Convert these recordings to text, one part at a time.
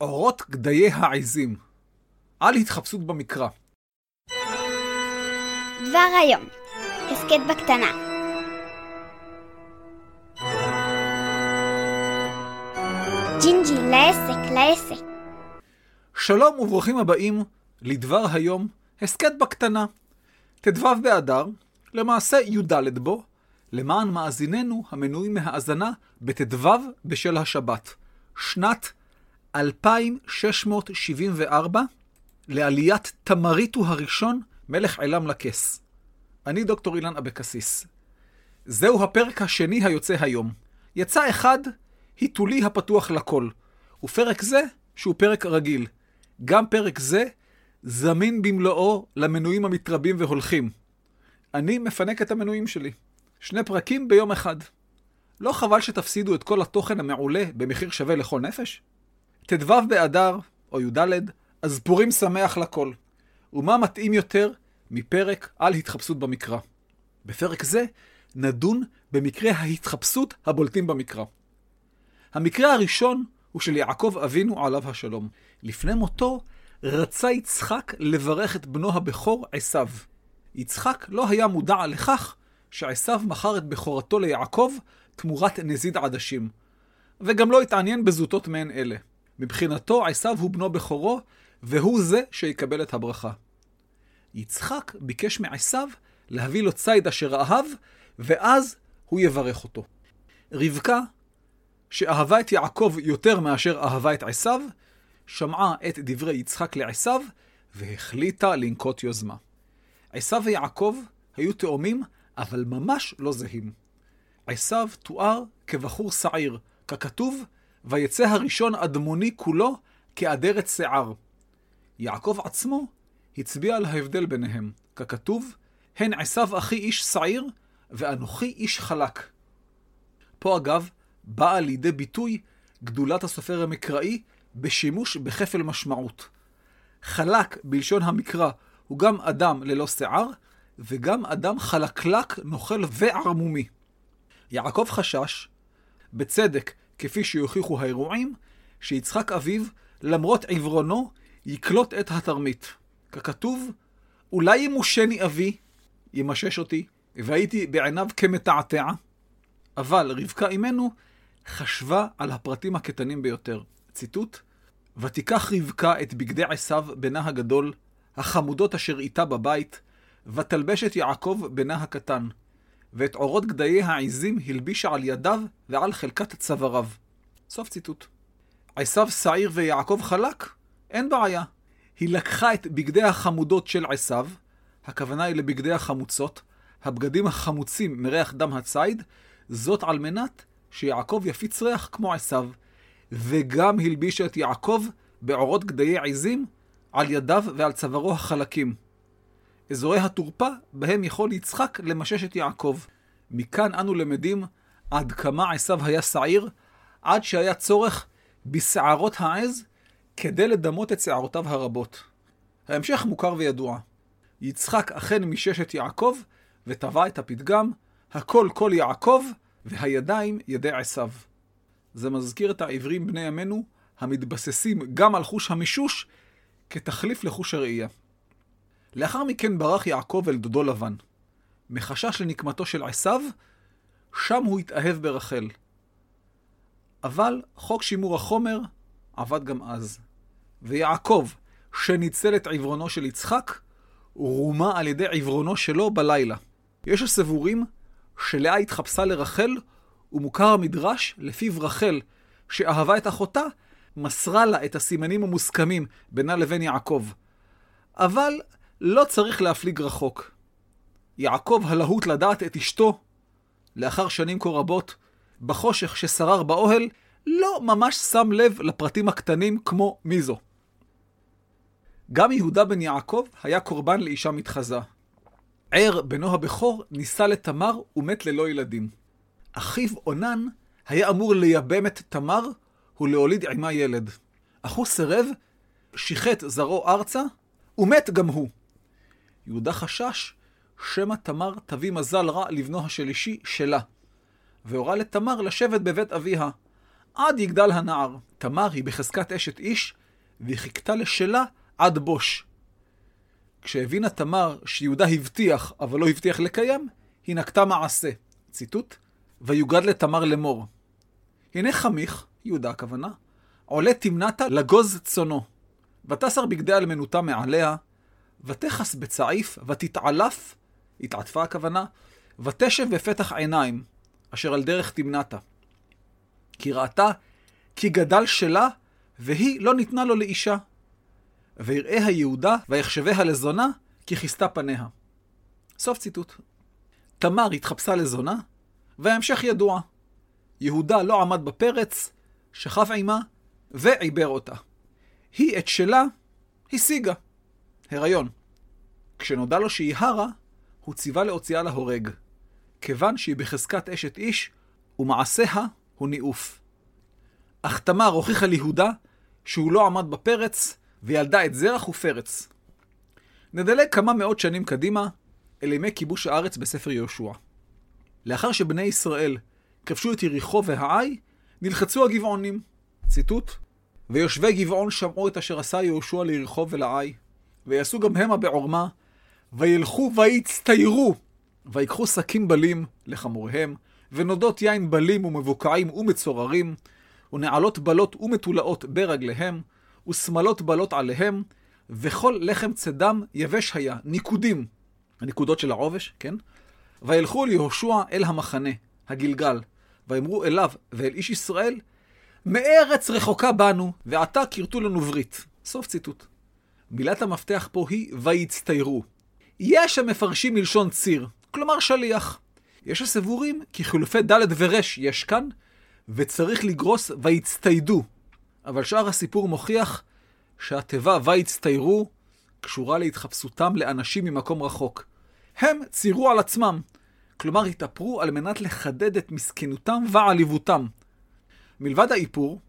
אורות גדיי העזים. על התחפשות במקרא. דבר היום, הסכת בקטנה. ג'ינג'י, לעסק, לעסק. שלום וברוכים הבאים לדבר היום, הסכת בקטנה. ט"ו באדר, למעשה י"ד בו, למען מאזיננו המנויים מהאזנה בט"ו בשל השבת, שנת 2674, לעליית תמריטו הראשון, מלך עילם לכס. אני דוקטור אילן אבקסיס. זהו הפרק השני היוצא היום. יצא אחד, היתולי הפתוח לכל, ופרק זה, שהוא פרק רגיל. גם פרק זה זמין במלואו למנויים המתרבים והולכים. אני מפנק את המנויים שלי. שני פרקים ביום אחד. לא חבל שתפסידו את כל התוכן המעולה במחיר שווה לכל נפש? ט"ו באדר, או י"ד, אז פורים שמח לכל. ומה מתאים יותר מפרק על התחפשות במקרא? בפרק זה נדון במקרה ההתחפשות הבולטים במקרא. המקרה הראשון הוא של יעקב אבינו עליו השלום. לפני מותו רצה יצחק לברך את בנו הבכור עשיו. יצחק לא היה מודע לכך שעשיו מכר את בכורתו ליעקב תמורת נזיד עדשים, וגם לא התעניין בזוטות מעין אלה. מבחינתו עשיו הוא בנו בכורו, והוא זה שיקבל את הברכה. יצחק ביקש מעשיו להביא לו ציד אשר אהב, ואז הוא יברך אותו. רבקה, שאהבה את יעקב יותר מאשר אהבה את עשיו, שמעה את דברי יצחק לעשיו, והחליטה לנקוט יוזמה. עשיו ויעקב היו תאומים, אבל ממש לא זהים. עשיו תואר כבחור שעיר, ככתוב, ויצא הראשון אדמוני כולו כאדרת שיער. יעקב עצמו הצביע על ההבדל ביניהם, ככתוב, הן עשיו אחי איש שעיר, ואנוכי איש חלק. פה אגב, באה לידי ביטוי גדולת הסופר המקראי בשימוש בכפל משמעות. חלק בלשון המקרא הוא גם אדם ללא שיער, וגם אדם חלקלק, נוכל וערמומי. יעקב חשש, בצדק, כפי שיוכיחו האירועים, שיצחק אביו, למרות עיוורונו, יקלוט את התרמית. ככתוב, אולי ימושני אבי, ימשש אותי, והייתי בעיניו כמתעתע, אבל רבקה אמנו חשבה על הפרטים הקטנים ביותר. ציטוט: ותיקח רבקה את בגדי עשיו בנה הגדול, החמודות אשר איתה בבית, ותלבש את יעקב בנה הקטן, ואת עורות גדיי העזים הלבישה על ידיו ועל חלקת צוואריו. סוף ציטוט. עשיו שעיר ויעקב חלק? אין בעיה. היא לקחה את בגדי החמודות של עשיו, הכוונה היא לבגדי החמוצות, הבגדים החמוצים מריח דם הציד, זאת על מנת שיעקב יפיץ ריח כמו עשיו, וגם הלבישה את יעקב בעורות גדיי עזים על ידיו ועל צווארו החלקים. אזורי התורפה בהם יכול יצחק למשש את יעקב. מכאן אנו למדים עד כמה עשיו היה שעיר, עד שהיה צורך בשערות העז כדי לדמות את שערותיו הרבות. ההמשך מוכר וידוע. יצחק אכן מישש את יעקב, וטבע את הפתגם, הכל כל יעקב, והידיים ידי עשיו. זה מזכיר את העברים בני ימינו, המתבססים גם על חוש המישוש, כתחליף לחוש הראייה. לאחר מכן ברח יעקב אל דודו לבן. מחשש לנקמתו של עשיו, שם הוא התאהב ברחל. אבל חוק שימור החומר עבד גם אז. ויעקב, שניצל את עברונו של יצחק, רומה על ידי עברונו שלו בלילה. יש הסבורים שלאה התחפשה לרחל, ומוכר המדרש לפיו רחל, שאהבה את אחותה, מסרה לה את הסימנים המוסכמים בינה לבין יעקב. אבל לא צריך להפליג רחוק. יעקב הלהוט לדעת את אשתו, לאחר שנים כה רבות, בחושך ששרר באוהל, לא ממש שם לב לפרטים הקטנים כמו מי זו. גם יהודה בן יעקב היה קורבן לאישה מתחזה. ער, בנו הבכור, נישא לתמר ומת ללא ילדים. אחיו אונן היה אמור לייבם את תמר ולהוליד עמה ילד. אך הוא סירב, שיחט זרעו ארצה, ומת גם הוא. יהודה חשש שמא תמר תביא מזל רע לבנו השלישי שלה, והורה לתמר לשבת בבית אביה, עד יגדל הנער. תמר היא בחזקת אשת איש, והיא חיכתה לשלה עד בוש. כשהבינה תמר שיהודה הבטיח, אבל לא הבטיח לקיים, היא נקטה מעשה. ציטוט: ויוגד לתמר לאמור. הנה חמיך, יהודה הכוונה, עולה תמנתה לגוז צונו. ותסר בגדי אלמנותה מעליה, ותכס בצעיף, ותתעלף, התעטפה הכוונה, ותשב בפתח עיניים, אשר על דרך תמנתה. כי ראתה כי גדל שלה, והיא לא ניתנה לו לאישה. ויראה היהודה, ויחשביה לזונה, כי כיסתה פניה. סוף ציטוט. תמר התחפשה לזונה, וההמשך ידוע. יהודה לא עמד בפרץ, שכב עימה, ועיבר אותה. היא את שלה השיגה. הריון. כשנודע לו שהיא הרה, הוא ציווה להוציאה להורג. כיוון שהיא בחזקת אשת איש, ומעשיה הוא ניאוף. אך תמר הוכיחה ליהודה שהוא לא עמד בפרץ, וילדה את זרח ופרץ. נדלג כמה מאות שנים קדימה, אל ימי כיבוש הארץ בספר יהושע. לאחר שבני ישראל כבשו את יריחו והעי, נלחצו הגבעונים. ציטוט: ויושבי גבעון שמעו את אשר עשה יהושע ליריחו ולעי, ויעשו גם המה בעורמה, וילכו ויצטיירו, ויקחו שקים בלים לחמוריהם, ונודות יין בלים ומבוקעים ומצוררים, ונעלות בלות ומתולעות ברגליהם, ושמלות בלות עליהם, וכל לחם צדם יבש היה, ניקודים, הניקודות של העובש, כן? וילכו אל יהושע אל המחנה, הגלגל, ויאמרו אליו ואל איש ישראל, מארץ רחוקה בנו, ועתה כרתו לנו ברית. סוף ציטוט. מילת המפתח פה היא ויצטיירו. יש המפרשים מלשון ציר, כלומר שליח. יש הסבורים כי חילופי ד' ורש יש כאן, וצריך לגרוס ויצטיידו. אבל שאר הסיפור מוכיח שהתיבה ויצטיירו קשורה להתחפשותם לאנשים ממקום רחוק. הם ציירו על עצמם, כלומר התאפרו על מנת לחדד את מסכנותם ועליבותם. מלבד האיפור,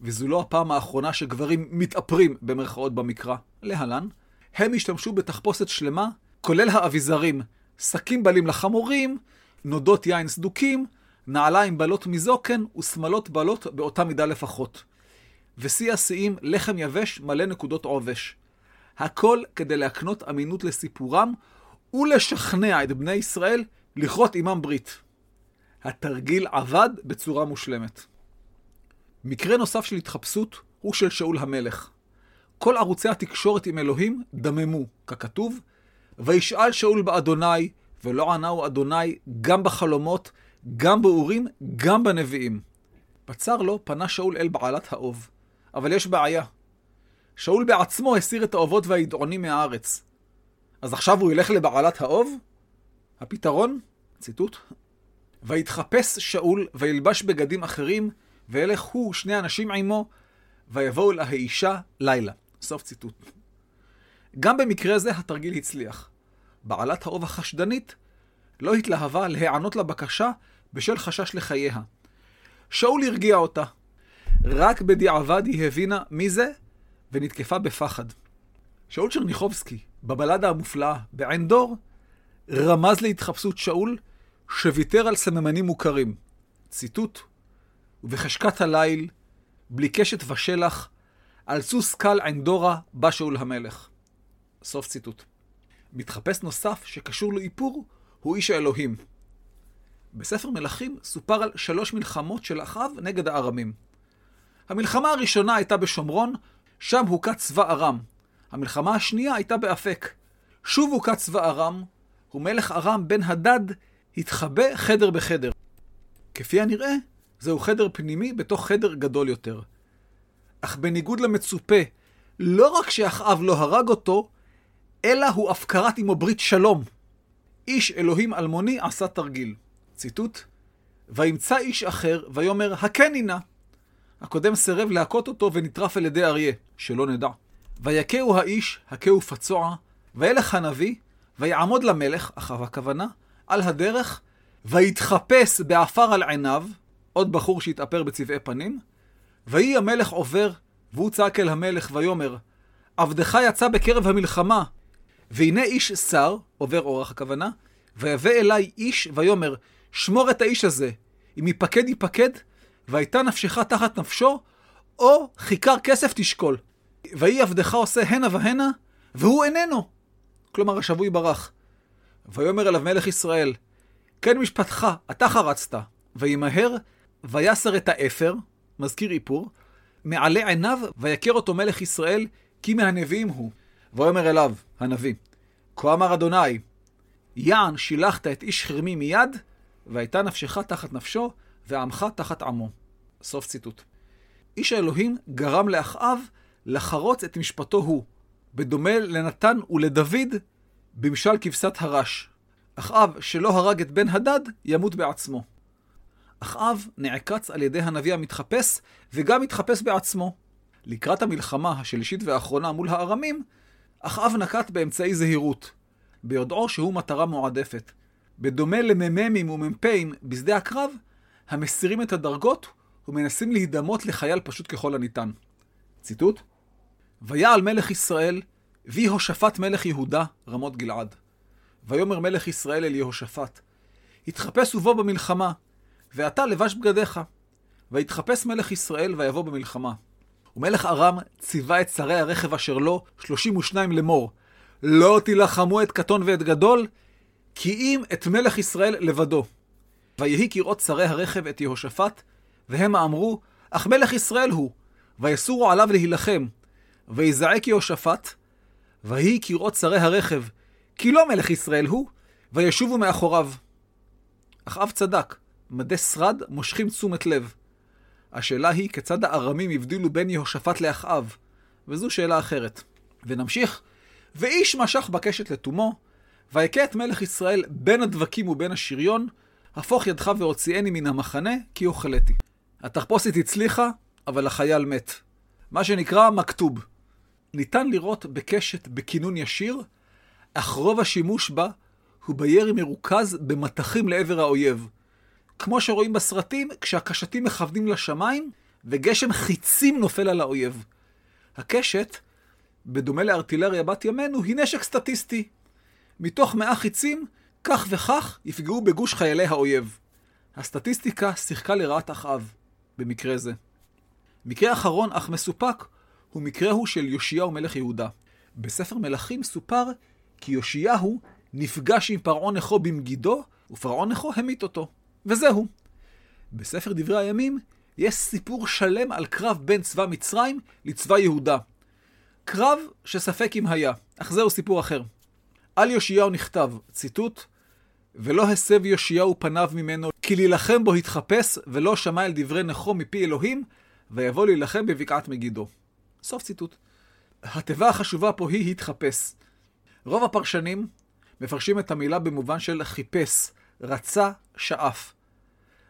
וזו לא הפעם האחרונה שגברים מתאפרים במרכאות במקרא, להלן, הם השתמשו בתחפושת שלמה, כולל האביזרים, שקים בלים לחמורים, נודות יין סדוקים, נעליים בלות מזוקן ושמלות בלות באותה מידה לפחות. ושיא השיאים, לחם יבש מלא נקודות עובש. הכל כדי להקנות אמינות לסיפורם ולשכנע את בני ישראל לכרות עמם ברית. התרגיל עבד בצורה מושלמת. מקרה נוסף של התחפשות הוא של שאול המלך. כל ערוצי התקשורת עם אלוהים דממו, ככתוב, וישאל שאול באדוני, ולא ענהו אדוני גם בחלומות, גם באורים, גם בנביאים. בצר לו פנה שאול אל בעלת האוב. אבל יש בעיה. שאול בעצמו הסיר את האובות והידעונים מהארץ. אז עכשיו הוא ילך לבעלת האוב? הפתרון? ציטוט: ויתחפש שאול וילבש בגדים אחרים, וילך הוא ושני אנשים עמו, ויבואו אל האישה לילה. סוף ציטוט. גם במקרה זה התרגיל הצליח. בעלת האוב החשדנית לא התלהבה להיענות לבקשה בשל חשש לחייה. שאול הרגיע אותה. רק בדיעבד היא הבינה מי זה, ונתקפה בפחד. שאול צ'רניחובסקי, בבלדה המופלאה בעין דור, רמז להתחפשות שאול, שוויתר על סממנים מוכרים. ציטוט: ובחשכת הליל, בלי קשת ושלח, על סוס קל עין דורה בא שאול המלך. סוף ציטוט. מתחפש נוסף שקשור לאיפור הוא איש האלוהים. בספר מלכים סופר על שלוש מלחמות של אחאב נגד הארמים. המלחמה הראשונה הייתה בשומרון, שם הוכה צבא ארם. המלחמה השנייה הייתה באפק. שוב הוכה צבא ארם, ומלך ארם בן הדד התחבא חדר בחדר. כפי הנראה, זהו חדר פנימי בתוך חדר גדול יותר. אך בניגוד למצופה, לא רק שאחאב לא הרג אותו, אלא הוא אף כרת עמו ברית שלום. איש אלוהים אלמוני עשה תרגיל. ציטוט: וימצא איש אחר, ויאמר, הכני נא. הקודם סירב להכות אותו ונטרף על ידי אריה, שלא נדע. ויכהו האיש, הכהו פצוע, וילך הנביא, ויעמוד למלך, אחאב הכוונה, על הדרך, ויתחפש בעפר על עיניו, עוד בחור שהתאפר בצבעי פנים, ויהי המלך עובר, והוא צעק אל המלך ויאמר, עבדך יצא בקרב המלחמה, והנה איש שר, עובר אורח הכוונה, ויבא אליי איש ויאמר, שמור את האיש הזה, אם ייפקד ייפקד, והייתה נפשך תחת נפשו, או כיכר כסף תשקול. ויהי עבדך עושה הנה והנה, והוא איננו. כלומר, השבוי ברח. ויאמר אליו מלך ישראל, כן משפטך, אתה חרצת, וימהר, ויסר את האפר, מזכיר איפור, מעלה עיניו, ויכר אותו מלך ישראל, כי מהנביאים הוא. ויאמר אליו, הנביא, כה אמר אדוני, יען שילחת את איש חרמי מיד, והייתה נפשך תחת נפשו, ועמך תחת עמו. סוף ציטוט. איש האלוהים גרם לאחאב לחרוץ את משפטו הוא, בדומה לנתן ולדוד במשל כבשת הרש. אחאב שלא הרג את בן הדד, ימות בעצמו. אחאב נעקץ על ידי הנביא המתחפש, וגם מתחפש בעצמו. לקראת המלחמה השלישית והאחרונה מול הארמים, אחאב נקט באמצעי זהירות, ביודעו שהוא מטרה מועדפת. בדומה למ"מים ומ"פים בשדה הקרב, המסירים את הדרגות ומנסים להידמות לחייל פשוט ככל הניתן. ציטוט: ויעל מלך ישראל, ויהושפט מלך יהודה, רמות גלעד. ויאמר מלך ישראל אל יהושפט, התחפש ובוא במלחמה, ואתה לבש בגדיך. ויתחפש מלך ישראל ויבוא במלחמה. ומלך ארם ציווה את שרי הרכב אשר לו, שלושים ושניים לאמור, לא תילחמו את קטון ואת גדול, כי אם את מלך ישראל לבדו. ויהי כראות שרי הרכב את יהושפט, והם אמרו, אך מלך ישראל הוא, ויסורו עליו להילחם. ויזעק יהושפט, ויהי כראות שרי הרכב, כי לא מלך ישראל הוא, וישובו מאחוריו. אחאב צדק, מדי שרד מושכים תשומת לב. השאלה היא כיצד הארמים הבדילו בין יהושפט לאחאב, וזו שאלה אחרת. ונמשיך. ואיש משך בקשת לתומו, ויכה את מלך ישראל בין הדבקים ובין השריון, הפוך ידך והוציאני מן המחנה, כי אוכלתי. התחפושת הצליחה, אבל החייל מת. מה שנקרא מכתוב. ניתן לראות בקשת בכינון ישיר, אך רוב השימוש בה הוא בירי מרוכז במטחים לעבר האויב. כמו שרואים בסרטים, כשהקשתים מכוונים לשמיים, וגשם חיצים נופל על האויב. הקשת, בדומה לארטילריה בת ימינו, היא נשק סטטיסטי. מתוך מאה חיצים, כך וכך יפגעו בגוש חיילי האויב. הסטטיסטיקה שיחקה לרעת אחאב, במקרה זה. מקרה אחרון אך מסופק הוא מקרהו של יאשיהו מלך יהודה. בספר מלכים סופר כי יאשיהו נפגש עם פרעה נכו במגידו, ופרעה נכו המית אותו. וזהו. בספר דברי הימים יש סיפור שלם על קרב בין צבא מצרים לצבא יהודה. קרב שספק אם היה, אך זהו סיפור אחר. על יאשיהו נכתב, ציטוט, ולא הסב יאשיהו פניו ממנו, כי להילחם בו התחפש, ולא שמע אל דברי נכו מפי אלוהים, ויבוא להילחם בבקעת מגידו. סוף ציטוט. התיבה החשובה פה היא התחפש. רוב הפרשנים מפרשים את המילה במובן של חיפש, רצה, שאף.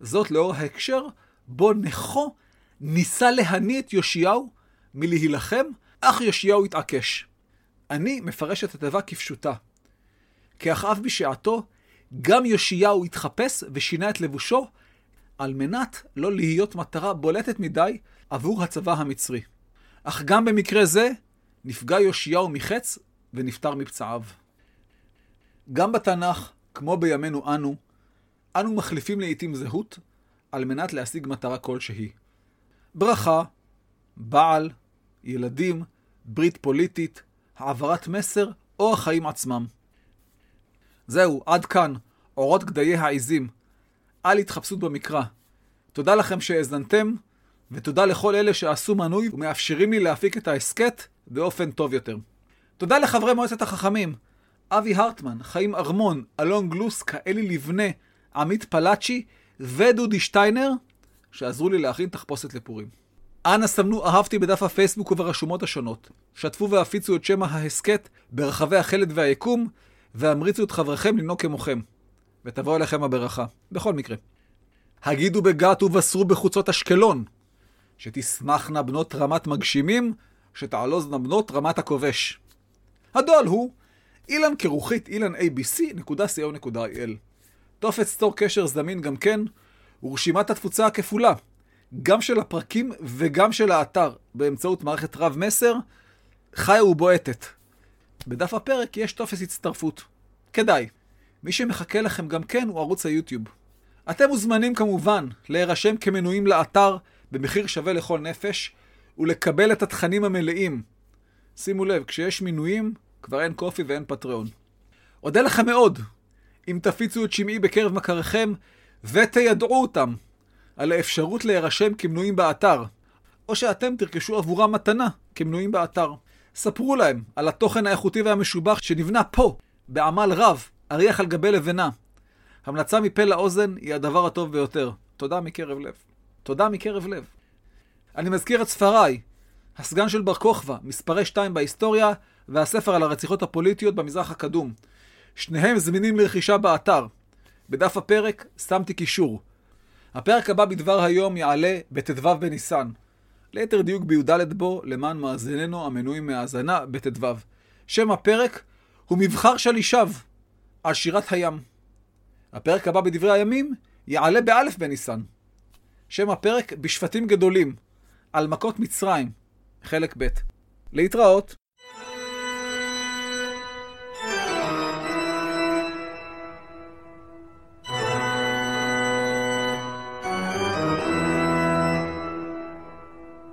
זאת לאור ההקשר בו נכו ניסה להניא את יאשיהו מלהילחם, אך יאשיהו התעקש. אני מפרש את התיבה כפשוטה. כאחאב בשעתו, גם יאשיהו התחפש ושינה את לבושו, על מנת לא להיות מטרה בולטת מדי עבור הצבא המצרי. אך גם במקרה זה, נפגע יאשיהו מחץ ונפטר מפצעיו. גם בתנ"ך, כמו בימינו אנו, אנו מחליפים לעיתים זהות על מנת להשיג מטרה כלשהי. ברכה, בעל, ילדים, ברית פוליטית, העברת מסר או החיים עצמם. זהו, עד כאן, אורות גדיי העיזים. על התחפשות במקרא. תודה לכם שהאזנתם, ותודה לכל אלה שעשו מנוי ומאפשרים לי להפיק את ההסכת באופן טוב יותר. תודה לחברי מועצת החכמים, אבי הרטמן, חיים ארמון, אלון גלוסקה, אלי לבנה, עמית פלאצ'י ודודי שטיינר, שעזרו לי להכין תחפושת לפורים. אנא סמנו אהבתי בדף הפייסבוק וברשומות השונות. שתפו והפיצו את שם ההסכת ברחבי החלד והיקום, והמריצו את חבריכם לנהוג כמוכם. ותבוא אליכם הברכה, בכל מקרה. הגידו בגת ובשרו בחוצות אשקלון, שתשמחנה בנות רמת מגשימים, שתעלוזנה בנות רמת הכובש. הדואל הוא אילן כרוכית אילן abc.co.il. טופס צור קשר זמין גם כן, ורשימת התפוצה הכפולה, גם של הפרקים וגם של האתר, באמצעות מערכת רב מסר, חיה ובועטת. בדף הפרק יש טופס הצטרפות. כדאי. מי שמחכה לכם גם כן הוא ערוץ היוטיוב. אתם מוזמנים כמובן להירשם כמנויים לאתר במחיר שווה לכל נפש, ולקבל את התכנים המלאים. שימו לב, כשיש מינויים, כבר אין קופי ואין פטריון. אודה לכם מאוד אם תפיצו את שמעי בקרב מכריכם ותיידעו אותם על האפשרות להירשם כמנויים באתר, או שאתם תרכשו עבורם מתנה כמנויים באתר. ספרו להם על התוכן האיכותי והמשובח שנבנה פה, בעמל רב, אריח על גבי לבנה. המלצה מפה לאוזן היא הדבר הטוב ביותר. תודה מקרב לב. תודה מקרב לב. אני מזכיר את ספריי, הסגן של בר כוכבא, מספרי 2 בהיסטוריה, והספר על הרציחות הפוליטיות במזרח הקדום. שניהם זמינים לרכישה באתר. בדף הפרק שמתי קישור. הפרק הבא בדבר היום יעלה בט"ו בניסן. ליתר דיוק בי"ד בו, למען מאזיננו המנויים מהאזנה בט"ו. שם הפרק הוא מבחר שלישיו על שירת הים. הפרק הבא בדברי הימים יעלה באלף בניסן. שם הפרק בשפטים גדולים, על מכות מצרים, חלק ב'. להתראות.